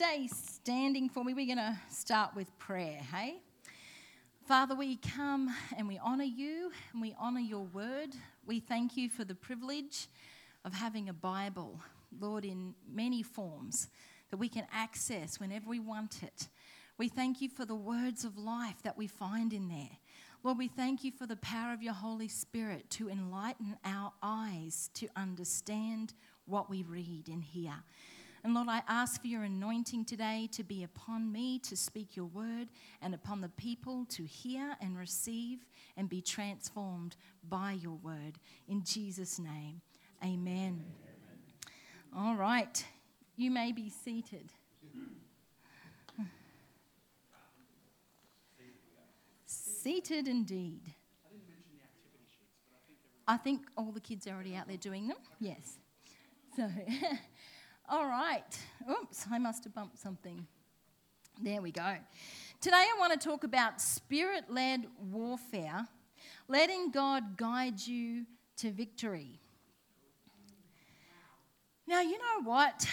stay standing for me, we're going to start with prayer, hey? Father, we come and we honour you and we honour your word. We thank you for the privilege of having a Bible, Lord, in many forms that we can access whenever we want it. We thank you for the words of life that we find in there. Lord, we thank you for the power of your Holy Spirit to enlighten our eyes to understand what we read and hear. And Lord, I ask for your anointing today to be upon me to speak your word and upon the people to hear and receive and be transformed by your word. In Jesus' name, amen. amen. All right, you may be seated. Seated indeed. I think all the kids are already out there doing them. Yes. So, all right. Oops, I must have bumped something. There we go. Today I want to talk about spirit led warfare, letting God guide you to victory. Now, you know what?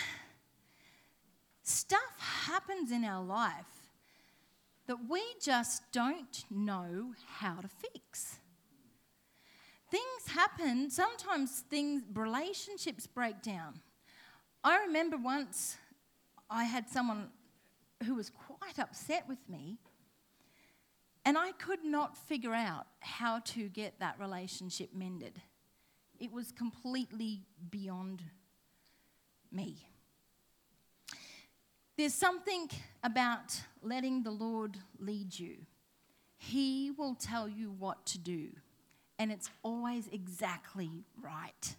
Stuff happens in our life that we just don't know how to fix. Things happen, sometimes things relationships break down. I remember once I had someone who was quite upset with me, and I could not figure out how to get that relationship mended. It was completely beyond me. There's something about letting the Lord lead you. He will tell you what to do, and it's always exactly right,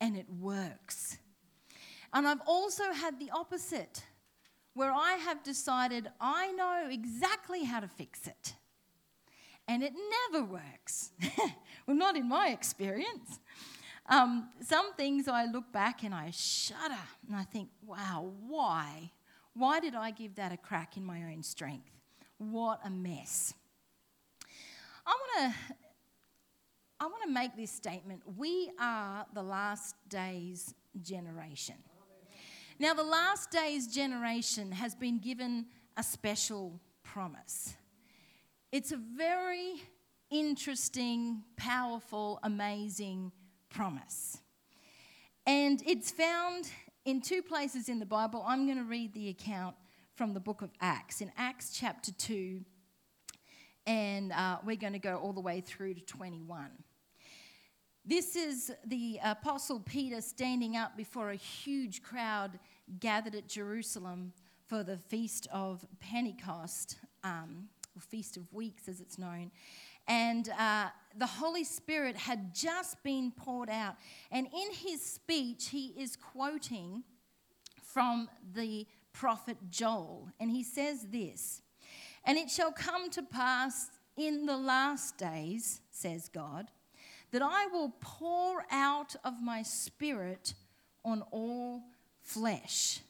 and it works. And I've also had the opposite, where I have decided I know exactly how to fix it, and it never works. well, not in my experience. Um, some things I look back and I shudder and I think, wow, why? Why did I give that a crack in my own strength? What a mess. I want to I want to make this statement. We are the last days generation. Now, the last days generation has been given a special promise. It's a very interesting, powerful, amazing promise. And it's found in two places in the Bible, I'm going to read the account from the book of Acts. In Acts chapter 2, and uh, we're going to go all the way through to 21. This is the Apostle Peter standing up before a huge crowd gathered at Jerusalem for the Feast of Pentecost, um, or Feast of Weeks as it's known. And uh, the Holy Spirit had just been poured out. And in his speech, he is quoting from the prophet Joel. And he says this And it shall come to pass in the last days, says God, that I will pour out of my spirit on all flesh.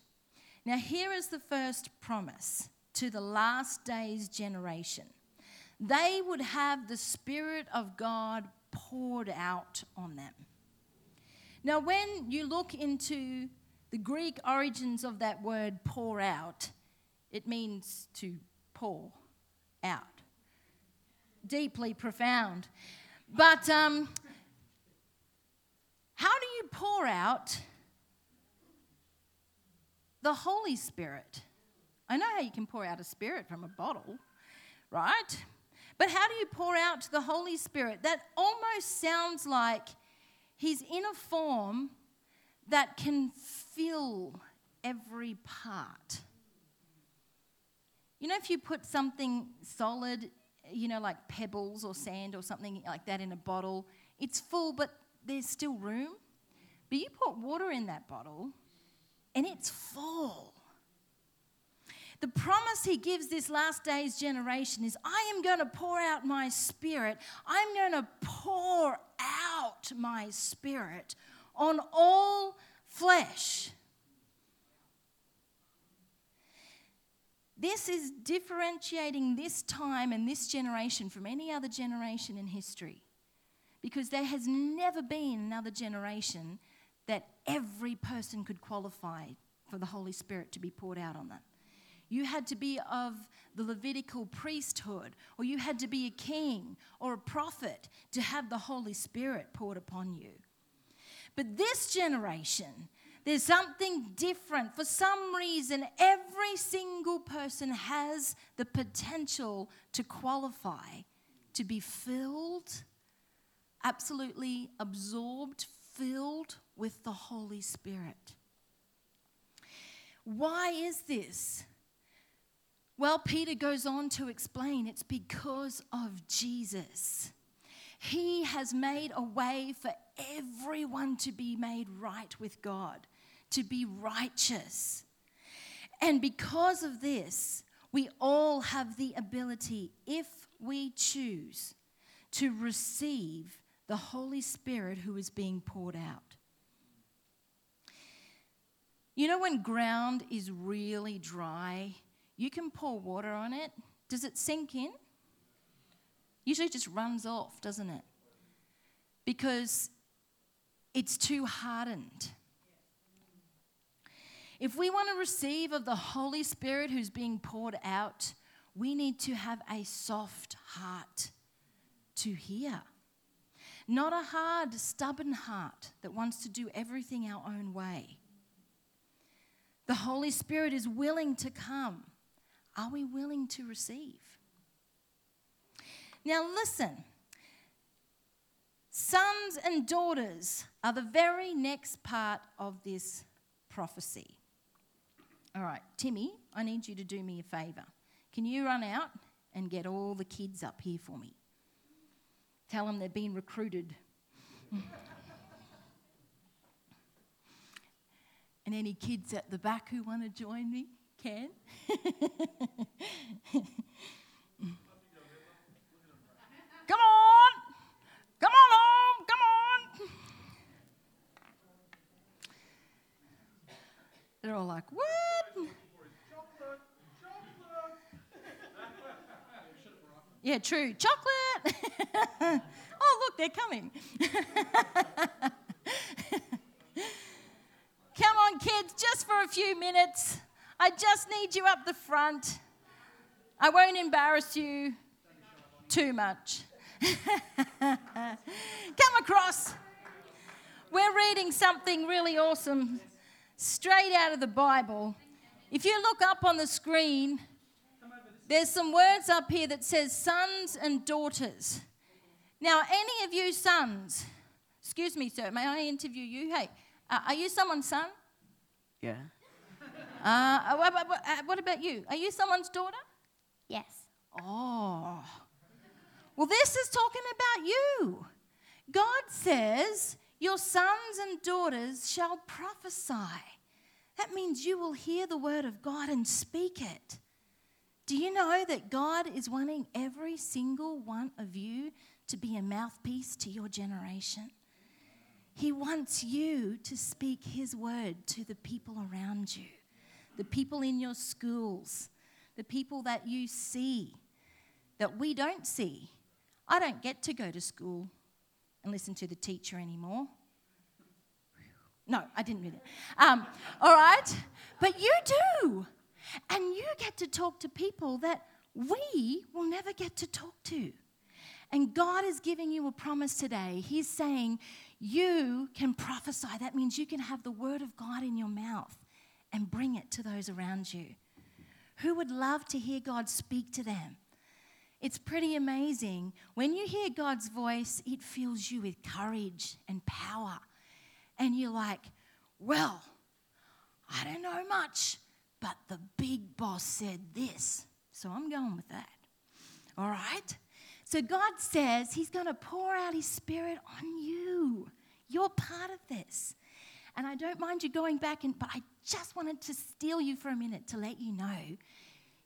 Now, here is the first promise to the last days generation they would have the Spirit of God poured out on them. Now, when you look into the Greek origins of that word pour out, it means to pour out. Deeply profound. But um, how do you pour out the Holy Spirit? I know how you can pour out a spirit from a bottle, right? But how do you pour out the Holy Spirit? That almost sounds like He's in a form that can fill every part. You know, if you put something solid, you know, like pebbles or sand or something like that in a bottle, it's full, but there's still room. But you put water in that bottle and it's full. The promise he gives this last days generation is I am going to pour out my spirit. I'm going to pour out my spirit on all flesh. This is differentiating this time and this generation from any other generation in history. Because there has never been another generation that every person could qualify for the Holy Spirit to be poured out on them. You had to be of the Levitical priesthood, or you had to be a king or a prophet to have the Holy Spirit poured upon you. But this generation, there's something different. For some reason, every single person has the potential to qualify to be filled, absolutely absorbed, filled with the Holy Spirit. Why is this? Well, Peter goes on to explain it's because of Jesus. He has made a way for everyone to be made right with God, to be righteous. And because of this, we all have the ability, if we choose, to receive the Holy Spirit who is being poured out. You know, when ground is really dry, you can pour water on it. Does it sink in? Usually it just runs off, doesn't it? Because it's too hardened. If we want to receive of the Holy Spirit who's being poured out, we need to have a soft heart to hear. Not a hard, stubborn heart that wants to do everything our own way. The Holy Spirit is willing to come. Are we willing to receive? Now, listen. Sons and daughters are the very next part of this prophecy. All right, Timmy, I need you to do me a favour. Can you run out and get all the kids up here for me? Tell them they're being recruited. and any kids at the back who want to join me can. come on! Come on home! Come on! They're all like, what? Yeah, true. Chocolate! oh, look, they're coming. Come on, kids, just for a few minutes. I just need you up the front. I won't embarrass you too much. Come across. We're reading something really awesome straight out of the Bible. If you look up on the screen, there's some words up here that says sons and daughters. Now, any of you sons, excuse me, sir, may I interview you? Hey, uh, are you someone's son? Yeah. Uh, what, what, uh, what about you? Are you someone's daughter? Yes. Oh. Well, this is talking about you. God says, Your sons and daughters shall prophesy. That means you will hear the word of God and speak it. Do you know that God is wanting every single one of you to be a mouthpiece to your generation? He wants you to speak His word to the people around you, the people in your schools, the people that you see that we don't see. I don't get to go to school and listen to the teacher anymore. No, I didn't mean it. Um, all right? But you do. And you get to talk to people that we will never get to talk to. And God is giving you a promise today. He's saying, You can prophesy. That means you can have the word of God in your mouth and bring it to those around you. Who would love to hear God speak to them? It's pretty amazing. When you hear God's voice, it fills you with courage and power. And you're like, Well, I don't know much, but the big boss said this. So I'm going with that. All right? So God says He's going to pour out His Spirit on you. You're part of this. And I don't mind you going back, and, but I just wanted to steal you for a minute to let you know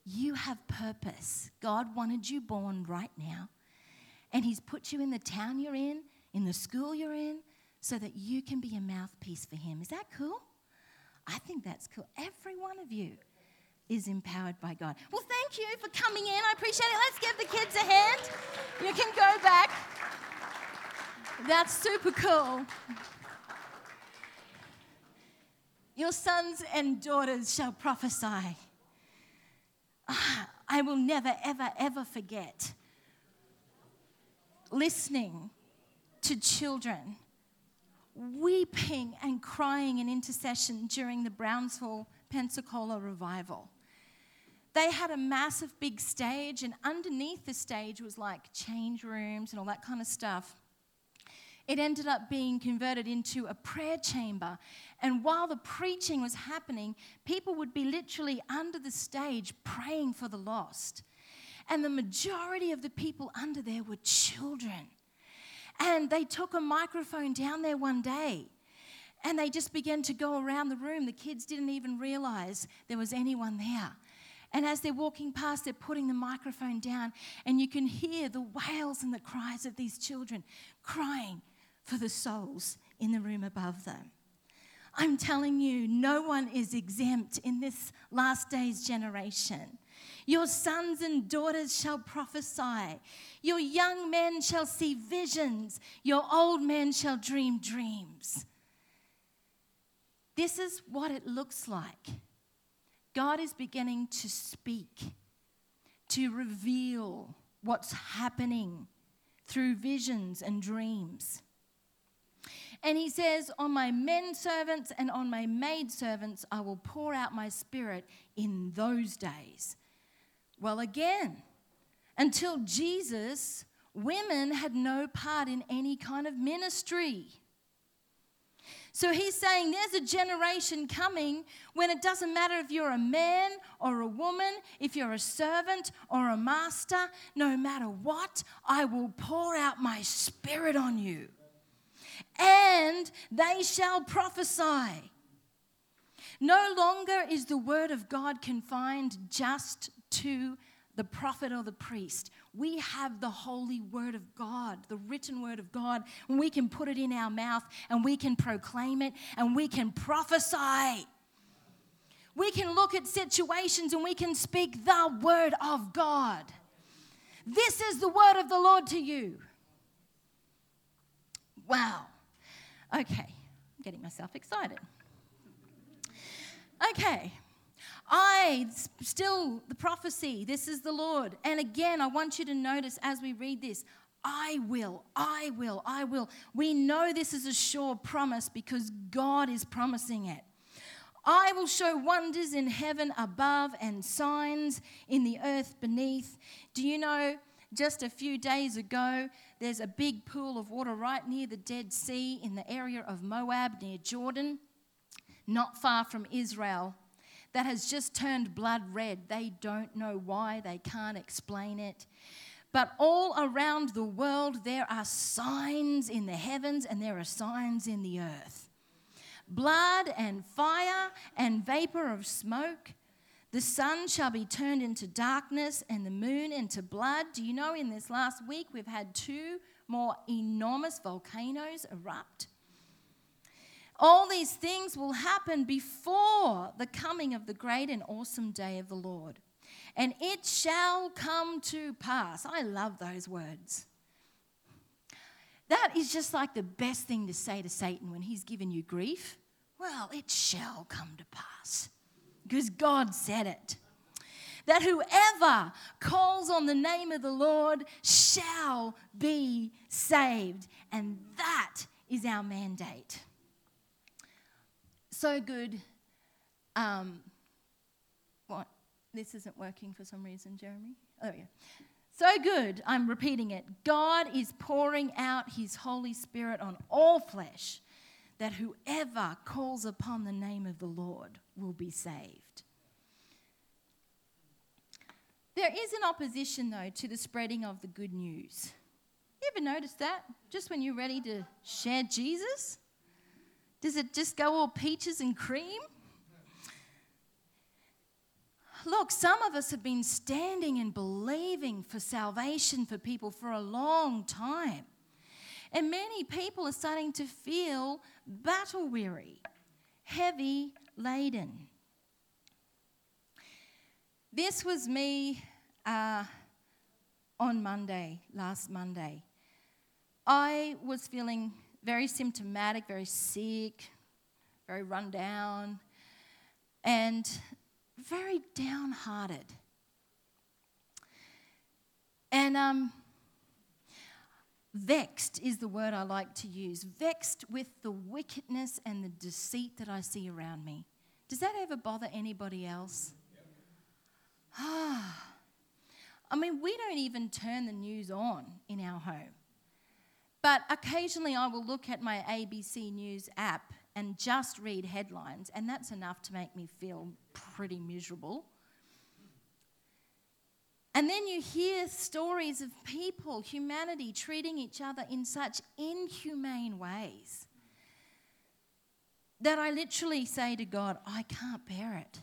you have purpose. God wanted you born right now. And He's put you in the town you're in, in the school you're in, so that you can be a mouthpiece for Him. Is that cool? I think that's cool. Every one of you is empowered by God. Well, thank you for coming in. I appreciate it. Let's give the kids a hand. You can go back. That's super cool. Your sons and daughters shall prophesy. Ah, I will never, ever, ever forget listening to children weeping and crying in intercession during the Brownsville Pensacola revival. They had a massive big stage, and underneath the stage was like change rooms and all that kind of stuff. It ended up being converted into a prayer chamber. And while the preaching was happening, people would be literally under the stage praying for the lost. And the majority of the people under there were children. And they took a microphone down there one day and they just began to go around the room. The kids didn't even realize there was anyone there. And as they're walking past, they're putting the microphone down, and you can hear the wails and the cries of these children crying for the souls in the room above them. I'm telling you, no one is exempt in this last days generation. Your sons and daughters shall prophesy. Your young men shall see visions. Your old men shall dream dreams. This is what it looks like. God is beginning to speak, to reveal what's happening through visions and dreams. And he says, On my men servants and on my maid servants, I will pour out my spirit in those days. Well, again, until Jesus, women had no part in any kind of ministry. So he's saying there's a generation coming when it doesn't matter if you're a man or a woman, if you're a servant or a master, no matter what, I will pour out my spirit on you. And they shall prophesy. No longer is the word of God confined just to the prophet or the priest. We have the holy word of God, the written word of God, and we can put it in our mouth and we can proclaim it and we can prophesy. We can look at situations and we can speak the word of God. This is the word of the Lord to you. Wow. Okay, I'm getting myself excited. Okay, I, still the prophecy, this is the Lord. And again, I want you to notice as we read this, I will, I will, I will. We know this is a sure promise because God is promising it. I will show wonders in heaven above and signs in the earth beneath. Do you know, just a few days ago, there's a big pool of water right near the Dead Sea in the area of Moab near Jordan, not far from Israel that has just turned blood red. They don't know why, they can't explain it. But all around the world, there are signs in the heavens and there are signs in the earth blood and fire and vapor of smoke. The sun shall be turned into darkness and the moon into blood. Do you know in this last week we've had two more enormous volcanoes erupt? All these things will happen before the coming of the great and awesome day of the Lord. And it shall come to pass. I love those words. That is just like the best thing to say to Satan when he's given you grief. Well, it shall come to pass because God said it. That whoever calls on the name of the Lord shall be saved. And that is our mandate so good. Um, what? This isn't working for some reason, Jeremy. Oh, yeah. So good, I'm repeating it. God is pouring out his Holy Spirit on all flesh, that whoever calls upon the name of the Lord will be saved. There is an opposition, though, to the spreading of the good news. You ever notice that? Just when you're ready to share Jesus, does it just go all peaches and cream? Look, some of us have been standing and believing for salvation for people for a long time. And many people are starting to feel battle weary, heavy laden. This was me uh, on Monday, last Monday. I was feeling very symptomatic, very sick, very run down. and very downhearted. And um, vexed is the word I like to use. Vexed with the wickedness and the deceit that I see around me. Does that ever bother anybody else? Ah. I mean, we don't even turn the news on in our home. But occasionally I will look at my ABC News app and just read headlines, and that's enough to make me feel pretty miserable. And then you hear stories of people, humanity, treating each other in such inhumane ways that I literally say to God, I can't bear it.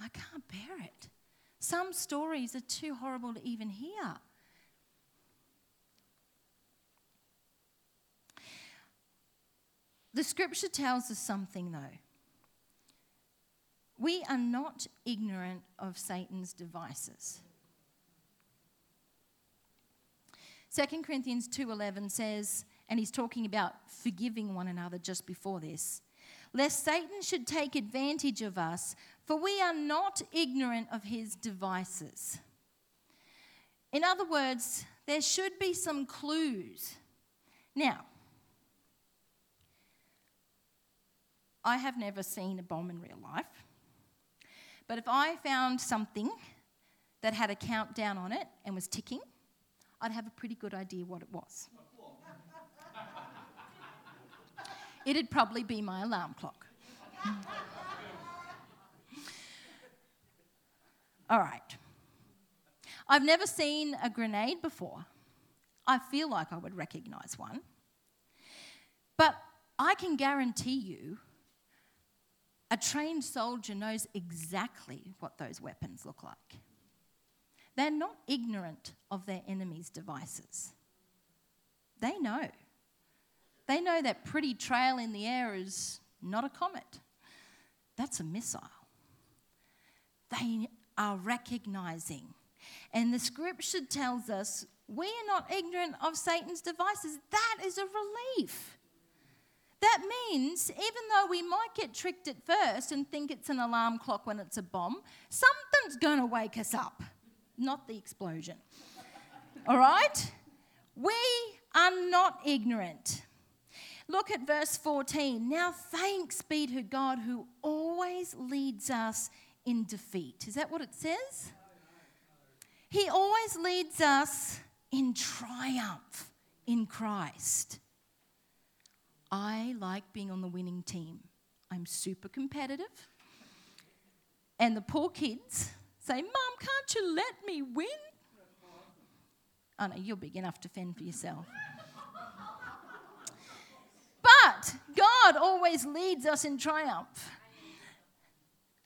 I can't bear it. Some stories are too horrible to even hear. The scripture tells us something, though. We are not ignorant of Satan's devices. 2 Corinthians 2:11 says, and he's talking about forgiving one another just before this, lest Satan should take advantage of us, for we are not ignorant of his devices. In other words, there should be some clues. Now, I have never seen a bomb in real life. But if I found something that had a countdown on it and was ticking, I'd have a pretty good idea what it was. It'd probably be my alarm clock. All right. I've never seen a grenade before. I feel like I would recognize one. But I can guarantee you a trained soldier knows exactly what those weapons look like. They're not ignorant of their enemy's devices. They know. They know that pretty trail in the air is not a comet, that's a missile. They are recognizing. And the scripture tells us we are not ignorant of Satan's devices. That is a relief. That means even though we might get tricked at first and think it's an alarm clock when it's a bomb, something's going to wake us up, not the explosion. All right? We are not ignorant. Look at verse 14. Now, thanks be to God who always leads us in defeat. Is that what it says? He always leads us in triumph in Christ. I like being on the winning team. I'm super competitive. And the poor kids say, Mom, can't you let me win? Oh no, you're big enough to fend for yourself. but God always leads us in triumph.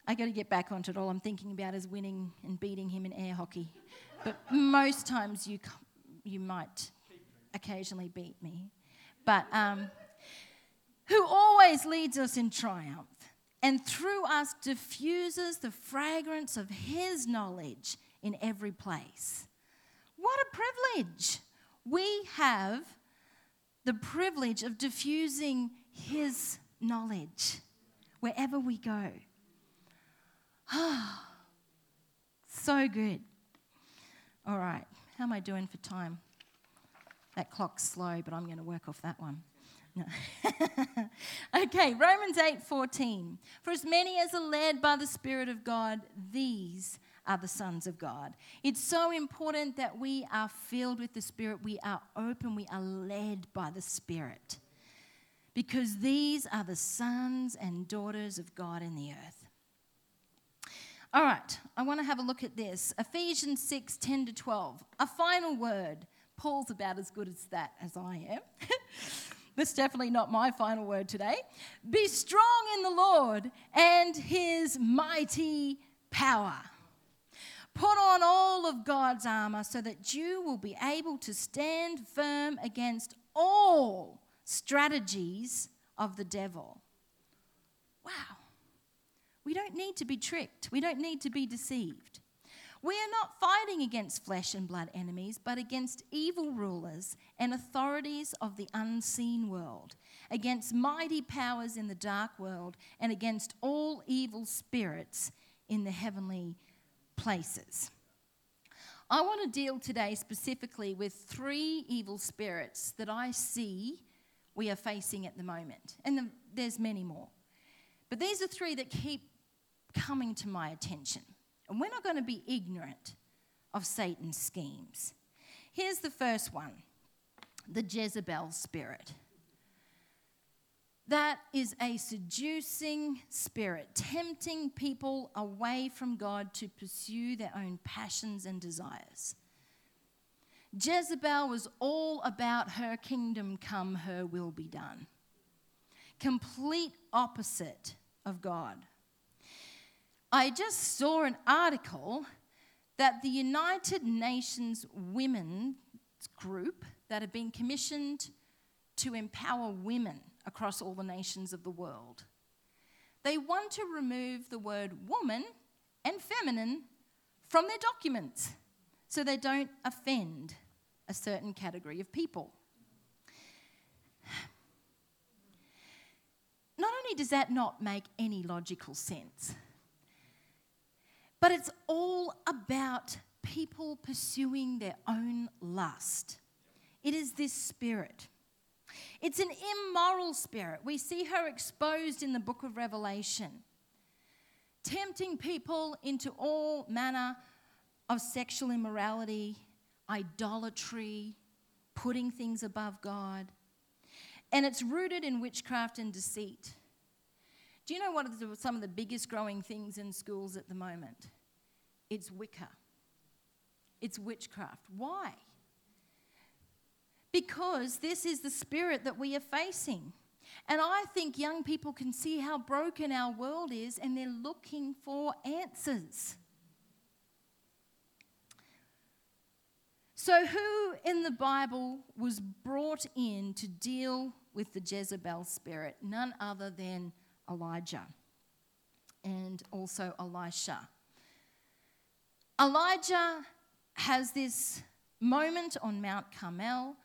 I got to get back onto it. All I'm thinking about is winning and beating him in air hockey. But most times you, you might occasionally beat me. But um, who always leads us in triumph and through us diffuses the fragrance of his knowledge in every place. What a privilege! We have the privilege of diffusing his knowledge wherever we go. Ah, so good. All right, how am I doing for time? That clock's slow, but I'm going to work off that one. Okay, Romans 8:14. For as many as are led by the Spirit of God, these are the sons of God. It's so important that we are filled with the Spirit, we are open, we are led by the Spirit. Because these are the sons and daughters of God in the earth. All right, I want to have a look at this. Ephesians 6 10 to 12. A final word. Paul's about as good as that as I am. That's definitely not my final word today. Be strong in the Lord and his mighty power. Put on all of God's armor so that you will be able to stand firm against all strategies of the devil. Wow. We don't need to be tricked, we don't need to be deceived. We are not fighting against flesh and blood enemies, but against evil rulers and authorities of the unseen world, against mighty powers in the dark world, and against all evil spirits in the heavenly places. I want to deal today specifically with three evil spirits that I see we are facing at the moment. And the, there's many more. But these are three that keep coming to my attention. And we're not going to be ignorant of Satan's schemes. Here's the first one the Jezebel spirit. That is a seducing spirit, tempting people away from God to pursue their own passions and desires. Jezebel was all about her kingdom come, her will be done. Complete opposite of God. I just saw an article that the United Nations Women's Group that have been commissioned to empower women across all the nations of the world. They want to remove the word woman and feminine from their documents so they don't offend a certain category of people. Not only does that not make any logical sense, but it's all about people pursuing their own lust. It is this spirit. It's an immoral spirit. We see her exposed in the book of Revelation, tempting people into all manner of sexual immorality, idolatry, putting things above God. And it's rooted in witchcraft and deceit. Do you know what are some of the biggest growing things in schools at the moment? It's Wicca, it's witchcraft. Why? Because this is the spirit that we are facing. And I think young people can see how broken our world is and they're looking for answers. So, who in the Bible was brought in to deal with the Jezebel spirit? None other than Elijah and also Elisha. Elijah has this moment on Mount Carmel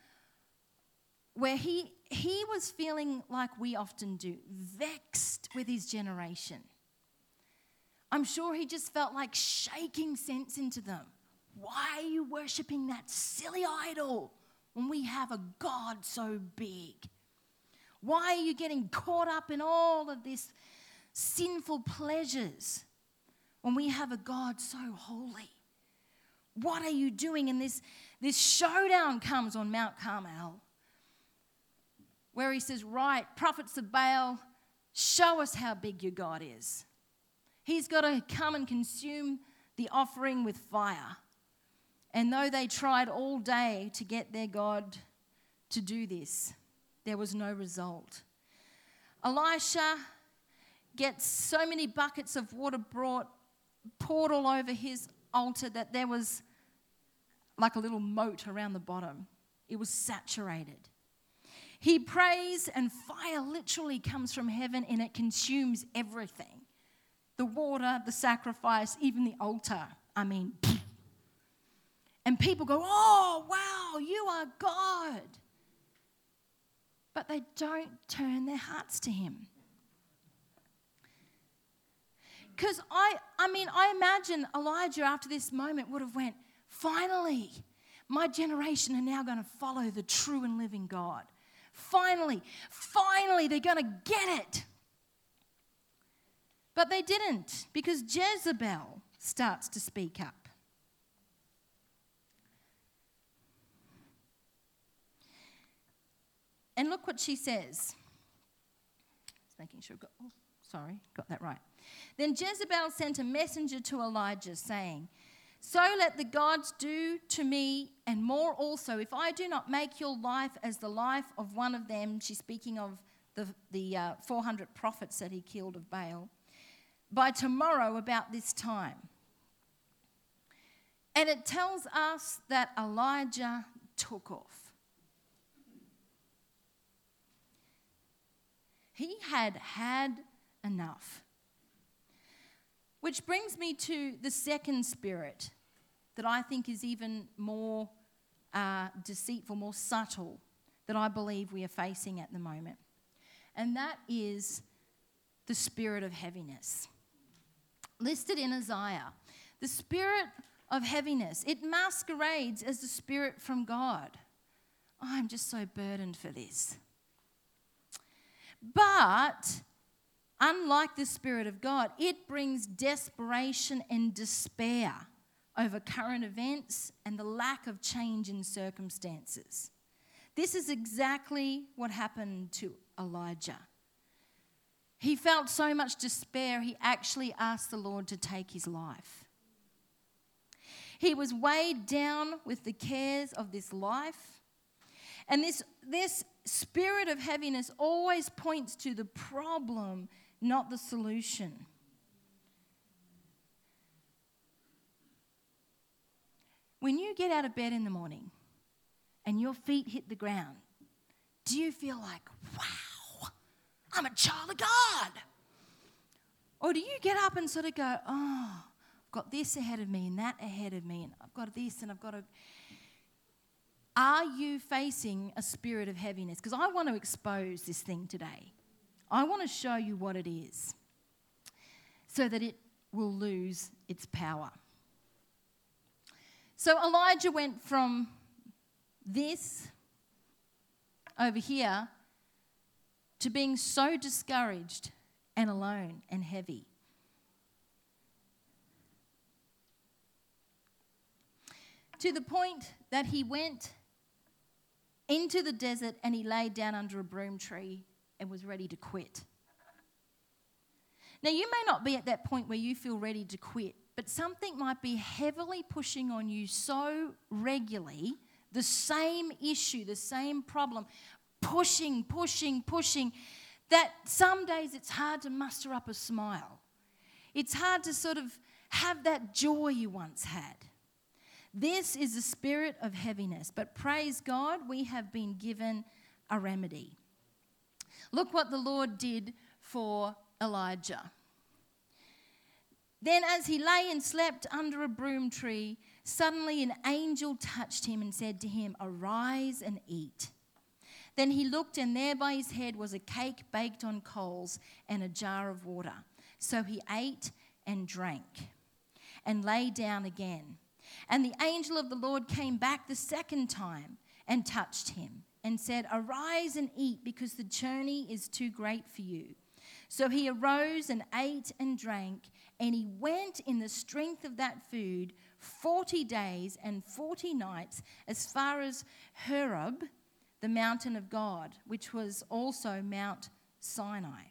where he, he was feeling like we often do, vexed with his generation. I'm sure he just felt like shaking sense into them. Why are you worshiping that silly idol when we have a God so big? Why are you getting caught up in all of this sinful pleasures when we have a God so holy? What are you doing? And this, this showdown comes on Mount Carmel where he says, Right, prophets of Baal, show us how big your God is. He's got to come and consume the offering with fire. And though they tried all day to get their God to do this, there was no result. Elisha gets so many buckets of water brought, poured all over his altar that there was like a little moat around the bottom. It was saturated. He prays, and fire literally comes from heaven and it consumes everything the water, the sacrifice, even the altar. I mean, and people go, Oh, wow, you are God. But they don't turn their hearts to Him. Because I, I mean, I imagine Elijah after this moment would have went, finally, my generation are now going to follow the true and living God. Finally, finally, they're going to get it. But they didn't because Jezebel starts to speak up. And look what she says. Just making sure, got, oh, sorry, got that right. Then Jezebel sent a messenger to Elijah saying, So let the gods do to me and more also, if I do not make your life as the life of one of them. She's speaking of the, the uh, 400 prophets that he killed of Baal. By tomorrow, about this time. And it tells us that Elijah took off. He had had enough. Which brings me to the second spirit that I think is even more uh, deceitful, more subtle, that I believe we are facing at the moment. And that is the spirit of heaviness. Listed in Isaiah, the spirit of heaviness, it masquerades as the spirit from God. I'm just so burdened for this. But unlike the Spirit of God, it brings desperation and despair over current events and the lack of change in circumstances. This is exactly what happened to Elijah. He felt so much despair, he actually asked the Lord to take his life. He was weighed down with the cares of this life. And this, this spirit of heaviness always points to the problem, not the solution. When you get out of bed in the morning and your feet hit the ground, do you feel like, wow, I'm a child of God? Or do you get up and sort of go, oh, I've got this ahead of me and that ahead of me, and I've got this and I've got to. Are you facing a spirit of heaviness? Because I want to expose this thing today. I want to show you what it is so that it will lose its power. So Elijah went from this over here to being so discouraged and alone and heavy. To the point that he went into the desert and he laid down under a broom tree and was ready to quit. Now, you may not be at that point where you feel ready to quit, but something might be heavily pushing on you so regularly, the same issue, the same problem, pushing, pushing, pushing, that some days it's hard to muster up a smile. It's hard to sort of have that joy you once had. This is the spirit of heaviness, but praise God, we have been given a remedy. Look what the Lord did for Elijah. Then, as he lay and slept under a broom tree, suddenly an angel touched him and said to him, Arise and eat. Then he looked, and there by his head was a cake baked on coals and a jar of water. So he ate and drank and lay down again. And the angel of the Lord came back the second time and touched him and said, Arise and eat, because the journey is too great for you. So he arose and ate and drank and he went in the strength of that food 40 days and 40 nights as far as Horeb, the mountain of God, which was also Mount Sinai.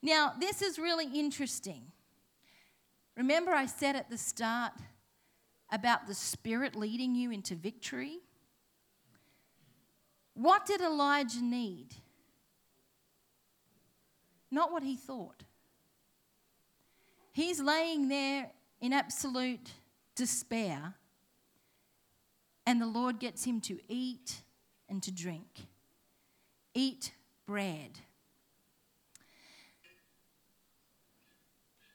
Now, this is really interesting. Remember, I said at the start about the Spirit leading you into victory? What did Elijah need? Not what he thought. He's laying there in absolute despair, and the Lord gets him to eat and to drink. Eat bread.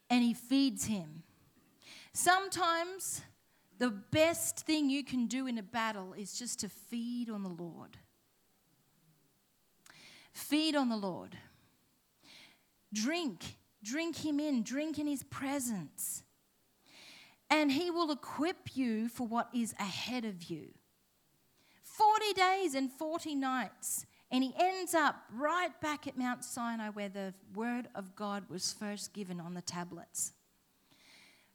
And he feeds him. Sometimes the best thing you can do in a battle is just to feed on the Lord. Feed on the Lord. Drink Drink Him in, drink in His presence. And He will equip you for what is ahead of you. 40 days and 40 nights. And he ends up right back at Mount Sinai where the word of God was first given on the tablets.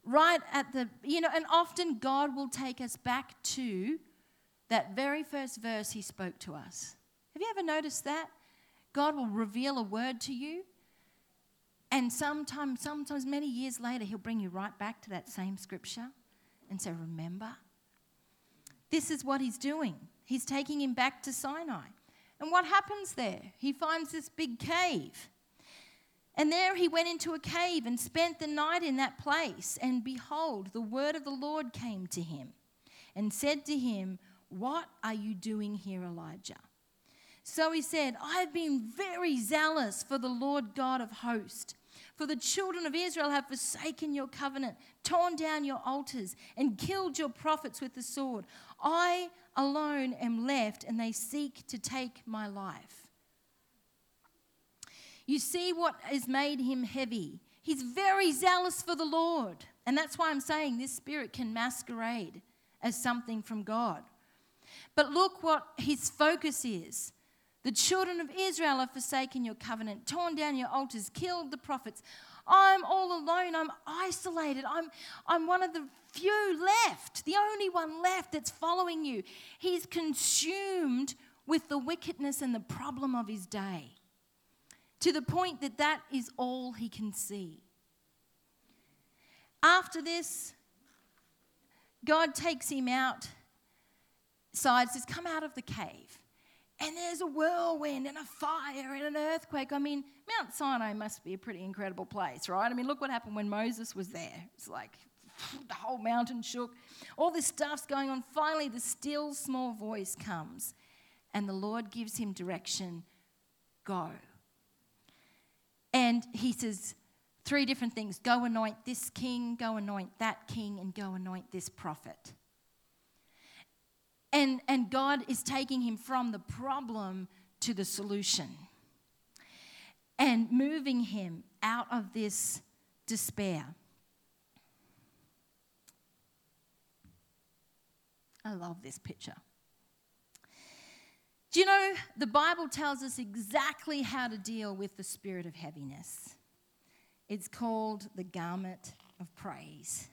Right at the, you know, and often God will take us back to that very first verse he spoke to us. Have you ever noticed that? God will reveal a word to you and sometimes, sometimes many years later, he'll bring you right back to that same scripture and say, Remember? This is what he's doing. He's taking him back to Sinai. And what happens there? He finds this big cave. And there he went into a cave and spent the night in that place. And behold, the word of the Lord came to him and said to him, What are you doing here, Elijah? So he said, I have been very zealous for the Lord God of hosts For the children of Israel have forsaken your covenant, torn down your altars, and killed your prophets with the sword. I alone am left, and they seek to take my life. You see what has made him heavy. He's very zealous for the Lord. And that's why I'm saying this spirit can masquerade as something from God. But look what his focus is. The children of Israel have forsaken your covenant, torn down your altars, killed the prophets. I'm all alone. I'm isolated. I'm, I'm one of the few left, the only one left that's following you. He's consumed with the wickedness and the problem of his day to the point that that is all he can see. After this, God takes him out, side says, Come out of the cave. And there's a whirlwind and a fire and an earthquake. I mean, Mount Sinai must be a pretty incredible place, right? I mean, look what happened when Moses was there. It's like the whole mountain shook. All this stuff's going on. Finally, the still small voice comes, and the Lord gives him direction go. And he says, three different things go anoint this king, go anoint that king, and go anoint this prophet. And, and God is taking him from the problem to the solution and moving him out of this despair. I love this picture. Do you know the Bible tells us exactly how to deal with the spirit of heaviness? It's called the garment of praise.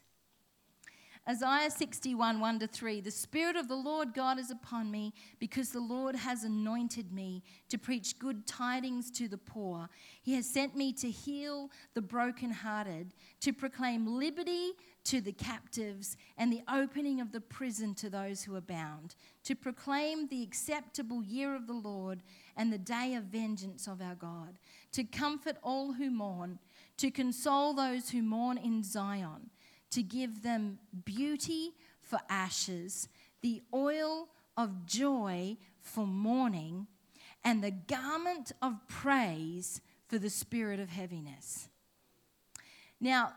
Isaiah 61, 1 to 3. The Spirit of the Lord God is upon me because the Lord has anointed me to preach good tidings to the poor. He has sent me to heal the brokenhearted, to proclaim liberty to the captives and the opening of the prison to those who are bound, to proclaim the acceptable year of the Lord and the day of vengeance of our God, to comfort all who mourn, to console those who mourn in Zion to give them beauty for ashes, the oil of joy for mourning, and the garment of praise for the spirit of heaviness. Now,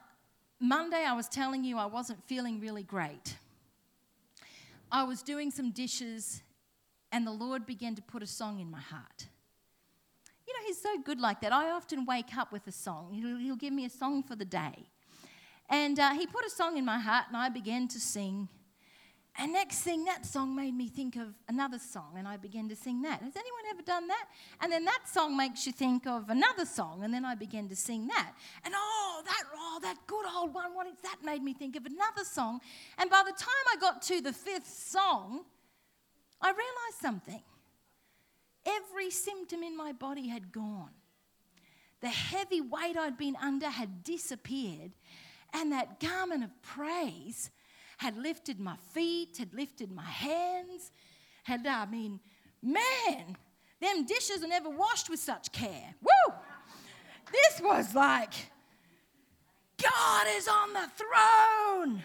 Monday I was telling you I wasn't feeling really great. I was doing some dishes, and the Lord began to put a song in my heart. You know, He's so good like that. I often wake up with a song. He'll, he'll give me a song for the day. And uh, he put a song in my heart, and I began to sing. And next thing, that song made me think of another song, and I began to sing that. Has anyone ever done that? And then that song makes you think of another song, and then I began to sing that. And oh, that oh, that good old one, what is that? Made me think of another song. And by the time I got to the fifth song, I realized something. Every symptom in my body had gone. The heavy weight I'd been under had disappeared, and that garment of praise had lifted my feet, had lifted my hands, had, I mean, man, them dishes are never washed with such care. Woo! This was like, God is on the throne.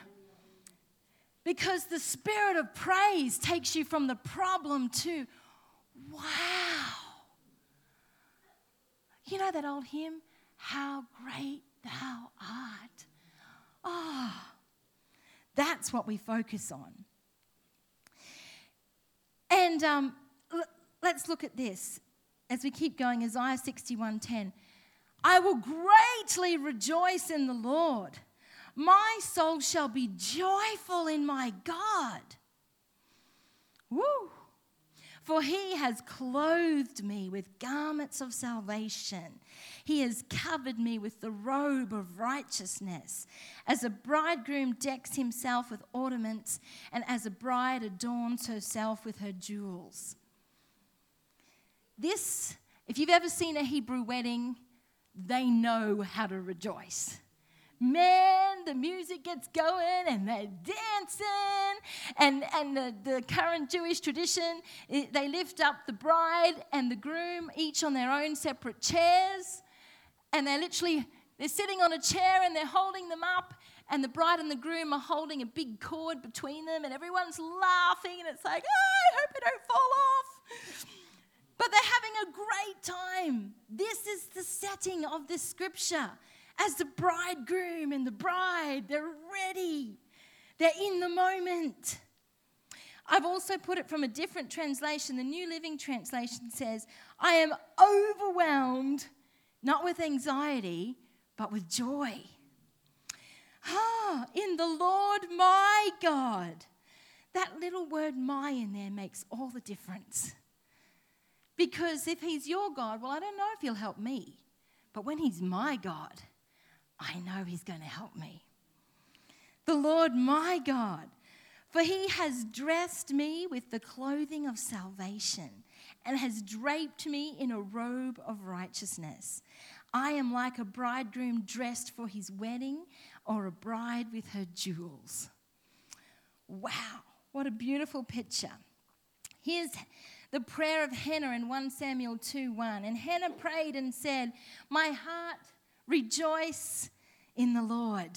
Because the spirit of praise takes you from the problem to, wow. You know that old hymn, How Great Thou Art? Ah, oh, that's what we focus on. And um, l- let's look at this as we keep going. Isaiah 61:10. I will greatly rejoice in the Lord. My soul shall be joyful in my God. Woo! For he has clothed me with garments of salvation. He has covered me with the robe of righteousness. As a bridegroom decks himself with ornaments, and as a bride adorns herself with her jewels. This, if you've ever seen a Hebrew wedding, they know how to rejoice man, the music gets going and they're dancing. And, and the, the current Jewish tradition, it, they lift up the bride and the groom, each on their own separate chairs. And they're literally, they're sitting on a chair and they're holding them up. And the bride and the groom are holding a big cord between them, and everyone's laughing, and it's like, oh, I hope you don't fall off. But they're having a great time. This is the setting of this scripture. as the bridegroom and the bride. They're ready, they're in the moment. I've also put it from a different translation. The New Living Translation says, I am overwhelmed, not with anxiety, but with joy. Ah, in the Lord my God. That little word my in there makes all the difference. Because if He's your God, well, I don't know if He'll help me. But when He's my God, I know He's going to help me. The Lord my God. For He has dressed me with the clothing of salvation and has draped me in a robe of righteousness. I am like a bridegroom dressed for his wedding or a bride with her jewels. Wow, what a beautiful picture. Here's the prayer of Hannah in 1 Samuel 2 1. And Hannah prayed and said, My heart rejoice in the Lord.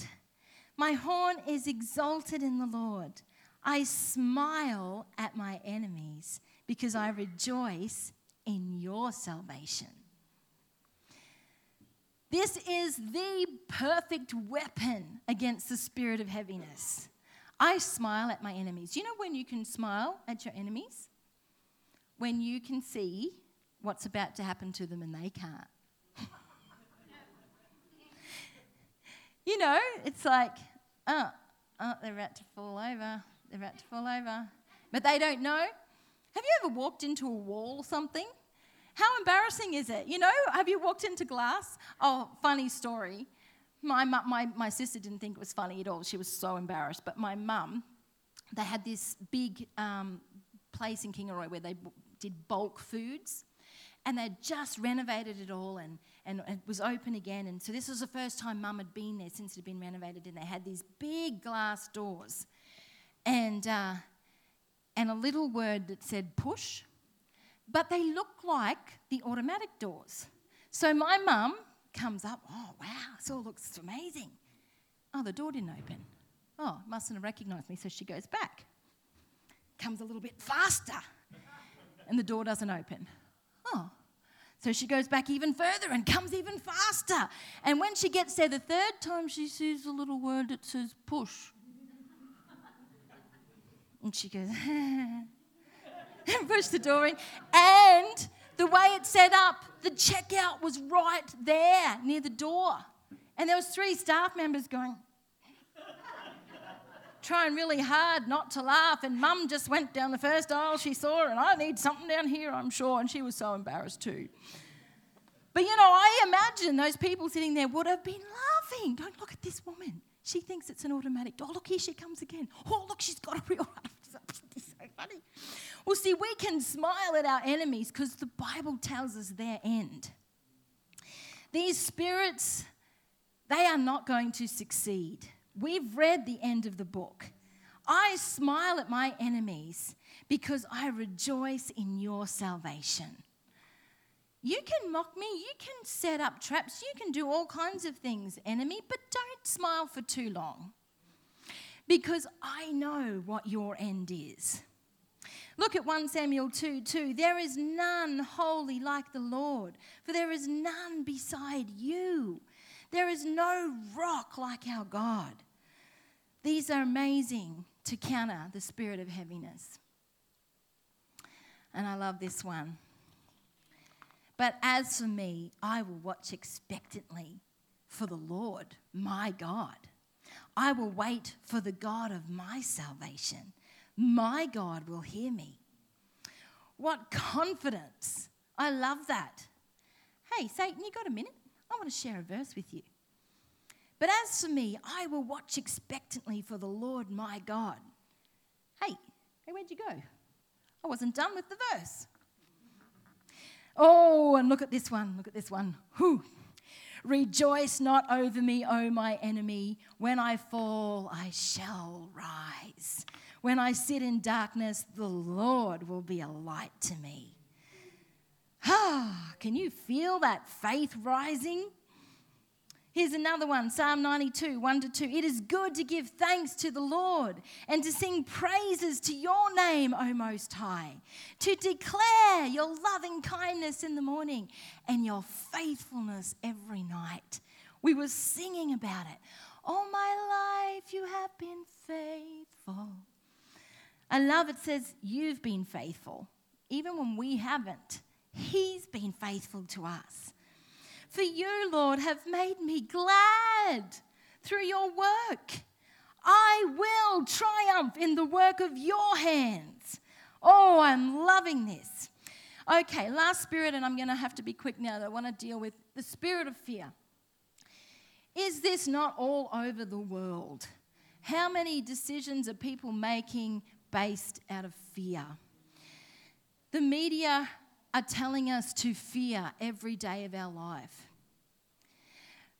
My horn is exalted in the Lord. I smile at my enemies because I rejoice in your salvation. This is the perfect weapon against the spirit of heaviness. I smile at my enemies. You know when you can smile at your enemies? When you can see what's about to happen to them and they can't. you know, it's like, oh, oh, they're about to fall over. They're about to fall over. But they don't know. Have you ever walked into a wall or something how embarrassing is it? You know, have you walked into glass? Oh, funny story. My, my, my sister didn't think it was funny at all. She was so embarrassed. But my mum, they had this big um, place in Kingaroy where they did bulk foods. And they'd just renovated it all and, and it was open again. And so this was the first time mum had been there since it had been renovated. And they had these big glass doors and, uh, and a little word that said push but they look like the automatic doors. So my mum comes up, oh, wow, this all looks amazing. Oh, the door didn't open. Oh, mustn't have recognized me, so she goes back. Comes a little bit faster, and the door doesn't open. Oh, so she goes back even further and comes even faster. And when she gets there the third time, she sees a little word that says push. And she goes, and push the door in. And the way it's set up, the checkout was right there near the door. And there was three staff members going, trying really hard not to laugh. And mum just went down the first aisle she saw, and I need something down here, I'm sure. And she was so embarrassed too. But you know, I imagine those people sitting there would have been laughing. Don't look at this woman. She thinks it's an automatic door. Look, here she comes again. Oh, look, she's got a real. Is so funny. Well, see, we can smile at our enemies because the Bible tells us their end. These spirits, they are not going to succeed. We've read the end of the book. I smile at my enemies because I rejoice in your salvation. You can mock me, you can set up traps, you can do all kinds of things, enemy, but don't smile for too long because I know what your end is. Look at 1 Samuel 2 2. There is none holy like the Lord, for there is none beside you. There is no rock like our God. These are amazing to counter the spirit of heaviness. And I love this one. But as for me, I will watch expectantly for the Lord, my God. I will wait for the God of my salvation. My God will hear me. What confidence! I love that. Hey, Satan, you got a minute? I want to share a verse with you. But as for me, I will watch expectantly for the Lord my God. Hey, hey, where'd you go? I wasn't done with the verse. Oh, and look at this one. Look at this one. Whew. Rejoice not over me, O my enemy. When I fall, I shall rise. When I sit in darkness, the Lord will be a light to me. Ah, can you feel that faith rising? Here's another one Psalm 92, 1 to 2. It is good to give thanks to the Lord and to sing praises to your name, O Most High, to declare your loving kindness in the morning and your faithfulness every night. We were singing about it. All my life you have been faithful. I love it says, You've been faithful. Even when we haven't, He's been faithful to us. For you, Lord, have made me glad through your work. I will triumph in the work of your hands. Oh, I'm loving this. Okay, last spirit, and I'm going to have to be quick now. I want to deal with the spirit of fear. Is this not all over the world? How many decisions are people making based out of fear? The media are telling us to fear every day of our life.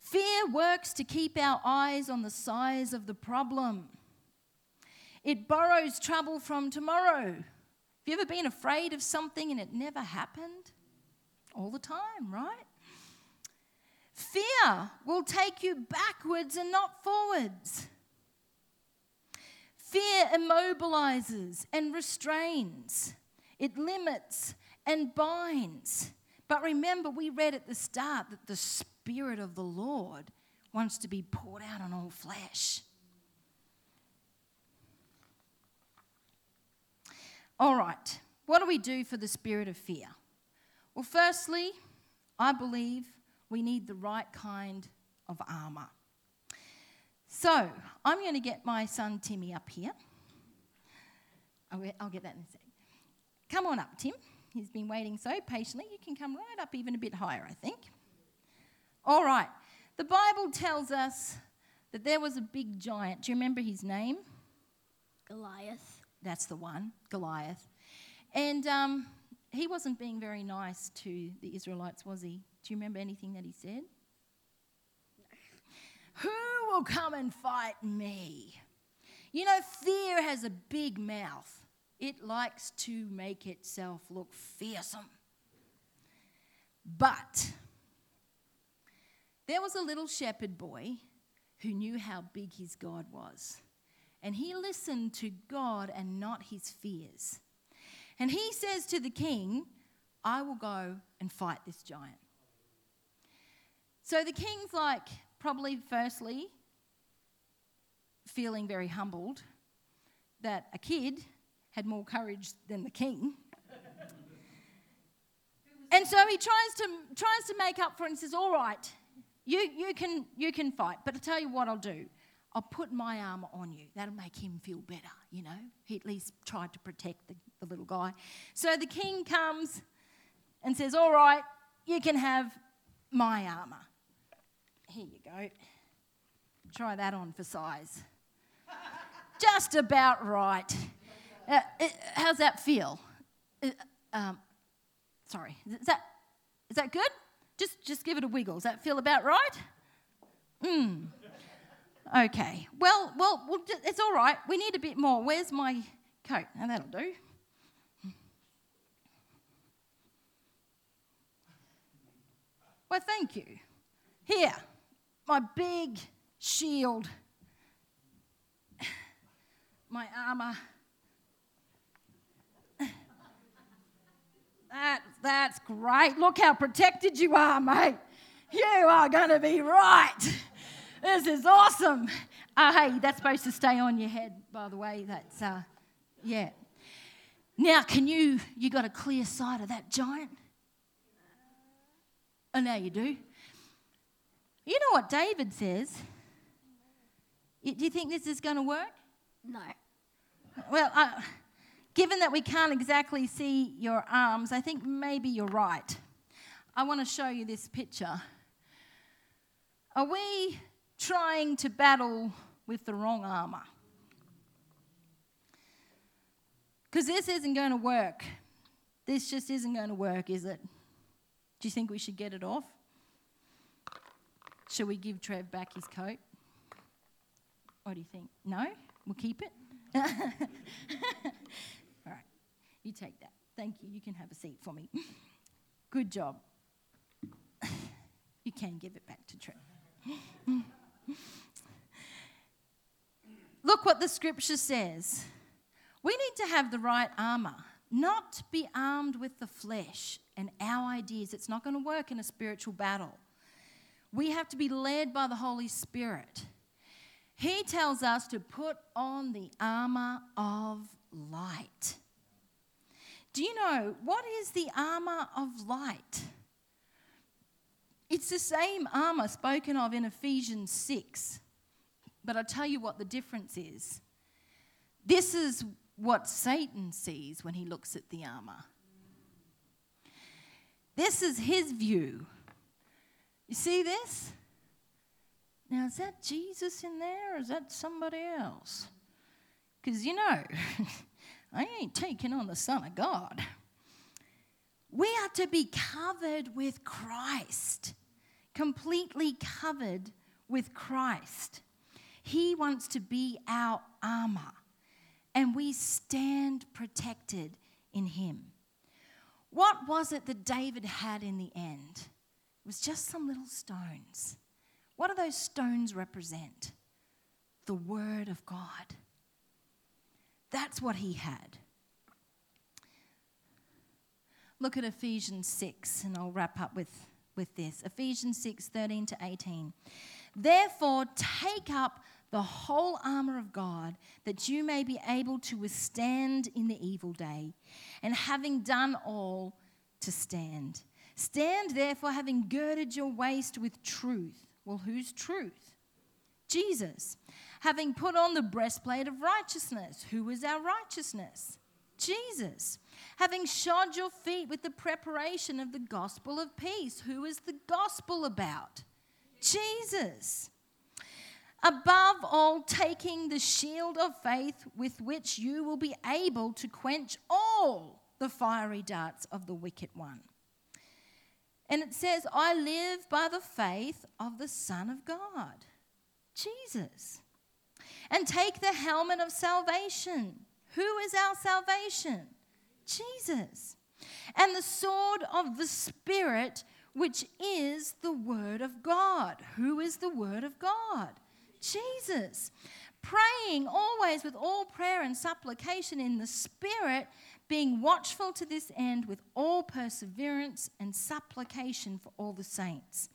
Fear works to keep our eyes on the size of the problem. It borrows trouble from tomorrow. Have you ever been afraid of something and it never happened? All the time, right? Fear will take you backwards and not forwards. Fear immobilizes and restrains, it limits and binds. But remember, we read at the start that the Spirit of the Lord wants to be poured out on all flesh. All right, what do we do for the spirit of fear? Well, firstly, I believe we need the right kind of armour. So, I'm going to get my son Timmy up here. I'll get that in a sec. Come on up, Tim. He's been waiting so patiently. You can come right up even a bit higher, I think. All right. The Bible tells us that there was a big giant. Do you remember his name? Goliath. That's the one, Goliath. And um, he wasn't being very nice to the Israelites, was he? Do you remember anything that he said? Who will come and fight me? You know, fear has a big mouth. It likes to make itself look fearsome. But there was a little shepherd boy who knew how big his God was. And he listened to God and not his fears. And he says to the king, I will go and fight this giant. So the king's like, probably firstly, feeling very humbled that a kid had more courage than the king. and so he tries to, tries to make up for it and says, All right, you, you, can, you can fight, but I'll tell you what I'll do. I'll put my armor on you. That'll make him feel better, you know. He at least tried to protect the, the little guy. So the king comes and says, All right, you can have my armor. Here you go. Try that on for size. Just about right. Uh, how's that feel? Uh, um, sorry, is that, is that good? Just, just give it a wiggle. Does that feel about right? Hmm. Okay. Well, well, well, it's all right. We need a bit more. Where's my coat? And that'll do. Well, thank you. Here, my big shield, my armour. That, that's great. Look how protected you are, mate. You are going to be right. This is awesome. Uh, hey, that's supposed to stay on your head, by the way. That's, uh, yeah. Now, can you, you got a clear sight of that giant? Oh, now you do. You know what David says? Do you think this is going to work? No. Well, uh, given that we can't exactly see your arms, I think maybe you're right. I want to show you this picture. Are we trying to battle with the wrong armor? Because this isn't going to work. This just isn't going to work, is it? Do you think we should get it off? Should we give Trev back his coat? What do you think? No? We'll keep it? You take that. Thank you. You can have a seat for me. Good job. You can give it back to Trent. Look what the scripture says. We need to have the right armor, not be armed with the flesh and our ideas. It's not going to work in a spiritual battle. We have to be led by the Holy Spirit. He tells us to put on the armor of light. Do you know what is the armor of light? It's the same armor spoken of in Ephesians 6. But I'll tell you what the difference is. This is what Satan sees when he looks at the armor. This is his view. You see this? Now, is that Jesus in there or is that somebody else? Because, you know, I ain't taking on the Son of God. We are to be covered with Christ, completely covered with Christ. He wants to be our armor, and we stand protected in Him. What was it that David had in the end? It was just some little stones. What do those stones represent? The Word of God. That's what he had. Look at Ephesians 6, and I'll wrap up with, with this. Ephesians 6 13 to 18. Therefore, take up the whole armor of God, that you may be able to withstand in the evil day, and having done all, to stand. Stand therefore, having girded your waist with truth. Well, whose truth? Jesus. Having put on the breastplate of righteousness. Who is our righteousness? Jesus. Having shod your feet with the preparation of the gospel of peace. Who is the gospel about? Jesus. Above all, taking the shield of faith with which you will be able to quench all the fiery darts of the wicked one. And it says, I live by the faith of the Son of God, Jesus. And take the helmet of salvation. Who is our salvation? Jesus. And the sword of the Spirit, which is the Word of God. Who is the Word of God? Jesus. Praying always with all prayer and supplication in the Spirit, being watchful to this end with all perseverance and supplication for all the saints.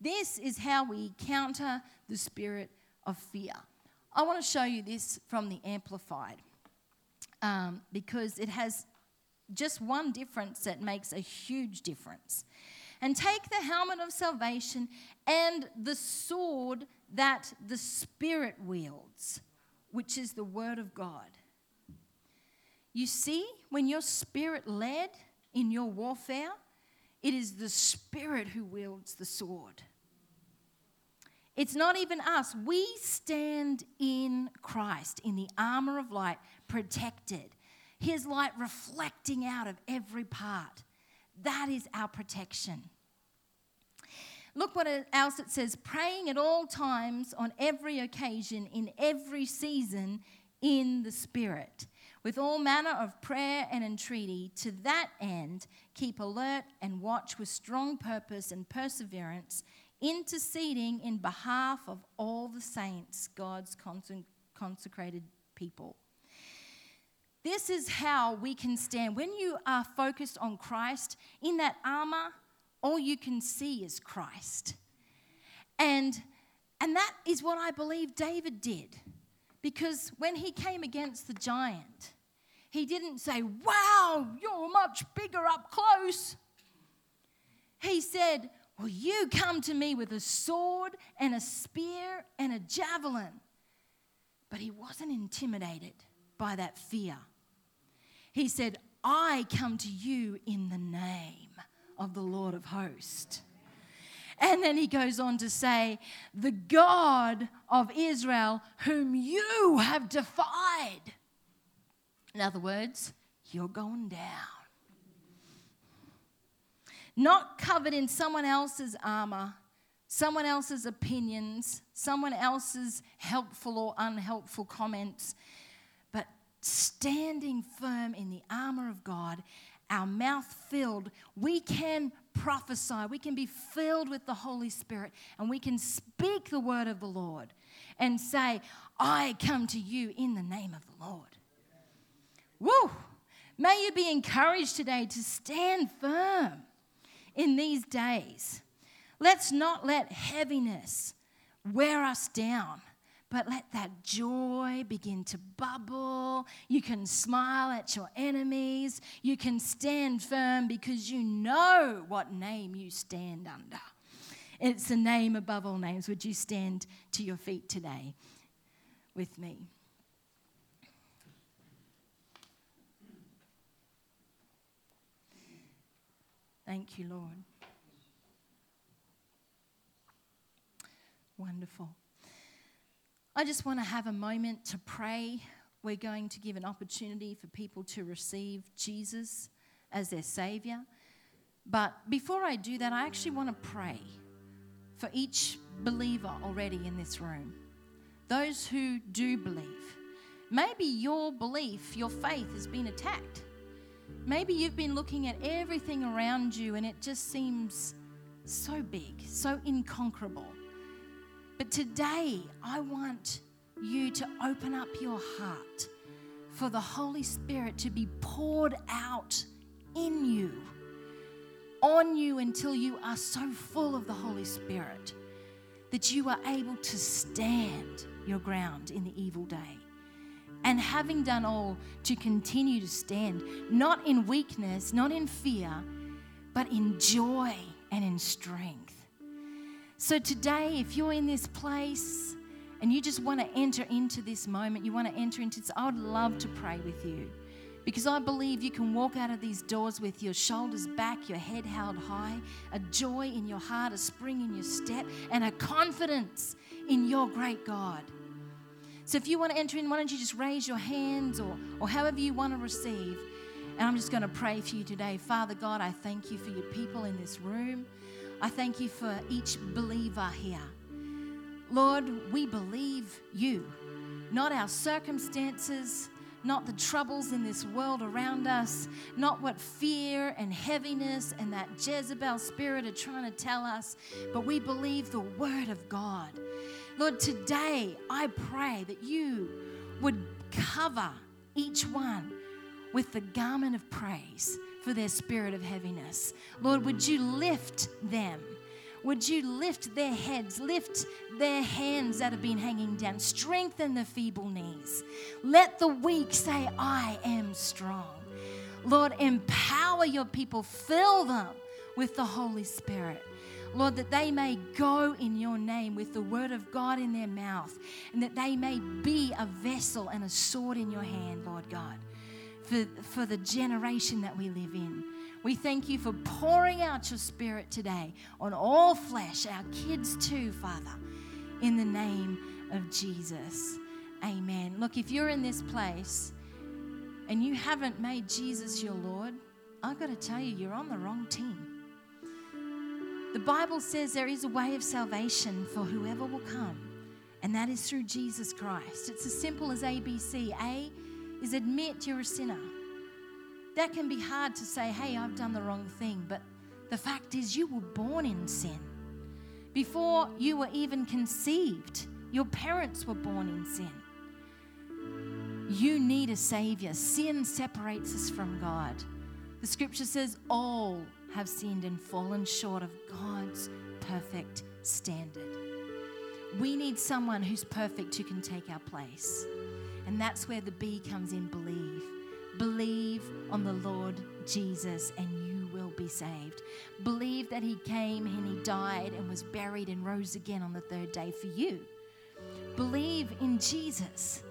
This is how we counter the spirit of fear. I want to show you this from the Amplified um, because it has just one difference that makes a huge difference. And take the helmet of salvation and the sword that the Spirit wields, which is the Word of God. You see, when you're spirit led in your warfare, it is the Spirit who wields the sword. It's not even us. We stand in Christ, in the armor of light, protected. His light reflecting out of every part. That is our protection. Look what else it says praying at all times, on every occasion, in every season, in the Spirit, with all manner of prayer and entreaty. To that end, keep alert and watch with strong purpose and perseverance, interceding in behalf of all the saints, God's consecrated people. This is how we can stand. When you are focused on Christ, in that armor, all you can see is Christ. And, and that is what I believe David did. Because when he came against the giant, he didn't say, Wow, you're much bigger up close. He said, Well, you come to me with a sword and a spear and a javelin. But he wasn't intimidated by that fear. He said, I come to you in the name of the Lord of hosts. And then he goes on to say, The God of Israel, whom you have defied. In other words, you're going down. Not covered in someone else's armor, someone else's opinions, someone else's helpful or unhelpful comments, but standing firm in the armor of God our mouth filled, we can prophesy, we can be filled with the Holy Spirit, and we can speak the word of the Lord and say, I come to you in the name of the Lord. Woo! May you be encouraged today to stand firm in these days. Let's not let heaviness wear us down, but let that joy begin to bubble. You can smile at your enemies. You can stand firm because you know what name you stand under. It's the name above all names. Would you stand to your feet today with me? Thank you, Lord. Wonderful. I just want to have a moment to pray. We're going to give an opportunity for people to receive Jesus as their Savior. But before I do that, I actually want to pray for each believer already in this room. Those who do believe. Maybe your belief, your faith has been attacked. Maybe you've been looking at everything around you and it just seems so big, so inconquerable. But today, I want you to open up your heart for the Holy Spirit to be poured out in you, on you, until you are so full of the Holy Spirit that you are able to stand your ground in the evil day. And having done all, to continue to stand, not in weakness, not in fear, but in joy and in strength. So today, if you're in this place and you just want to enter into this moment, you want to enter into this, I would love to pray with you. Because I believe you can walk out of these doors with your shoulders back, your head held high, a joy in your heart, a spring in your step, and a confidence in your great God. So if you want to enter in, why don't you just raise your hands or, or however you want to receive. And I'm just going to pray for you today. Father God, I thank you for your people in this room. I thank you for each believer here. Lord, we believe you, not our circumstances, not the troubles in this world around us, not what fear and heaviness and that Jezebel spirit are trying to tell us, but we believe the Word of God. Lord, today I pray that you would cover each one with the garment of praise for their spirit of heaviness. Lord, would you lift them? Would you lift their heads, lift their hands that have been hanging down, strengthen the feeble knees. Let the weak say, I am strong. Lord, empower your people, fill them with the Holy Spirit. Lord, that they may go in your name with the word of God in their mouth, and that they may be a vessel and a sword in your hand, Lord God for, for the generation that we live in. We thank you for pouring out your spirit today on all flesh, our kids too, Father, in the name of Jesus. Amen. Look, if you're in this place and you haven't made Jesus your Lord, I've got to tell you, you're on the wrong team. The Bible says there is a way of salvation for whoever will come, and that is through Jesus Christ. It's as simple as ABC. A is admit you're a sinner. That can be hard to say, hey, I've done the wrong thing, but the fact is, you were born in sin. Before you were even conceived, your parents were born in sin. You need a Savior. Sin separates us from God. The scripture says, all have sinned and fallen short of God's perfect standard. We need someone who's perfect who can take our place. And that's where the B comes in believe. Believe on the Lord Jesus and you will be saved. Believe that He came and He died and was buried and rose again on the third day for you. Believe in Jesus.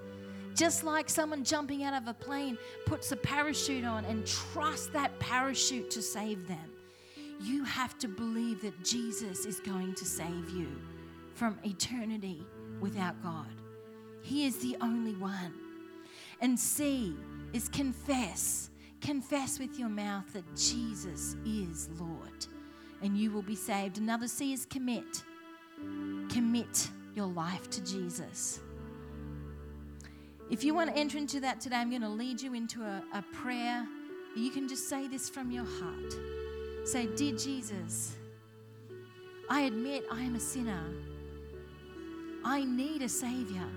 Just like someone jumping out of a plane puts a parachute on and trust that parachute to save them. You have to believe that Jesus is going to save you from eternity without God. He is the only one. And C is confess. Confess with your mouth that Jesus is Lord, and you will be saved. Another C is commit. Commit your life to Jesus. If you want to enter into that today, I'm going to lead you into a, a prayer. You can just say this from your heart. Say, Dear Jesus, I admit I am a sinner. I need a Savior.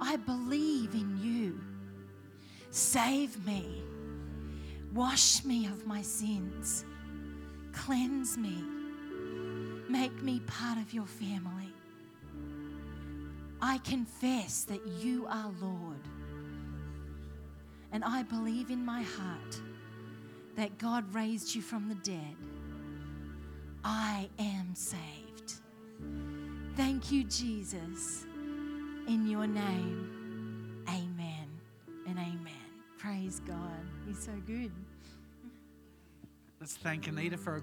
I believe in you. Save me. Wash me of my sins. Cleanse me. Make me part of your family. I confess that you are Lord. And I believe in my heart that God raised you from the dead. I am saved. Thank you, Jesus. In your name, amen and amen. Praise God. He's so good. Let's thank Anita for a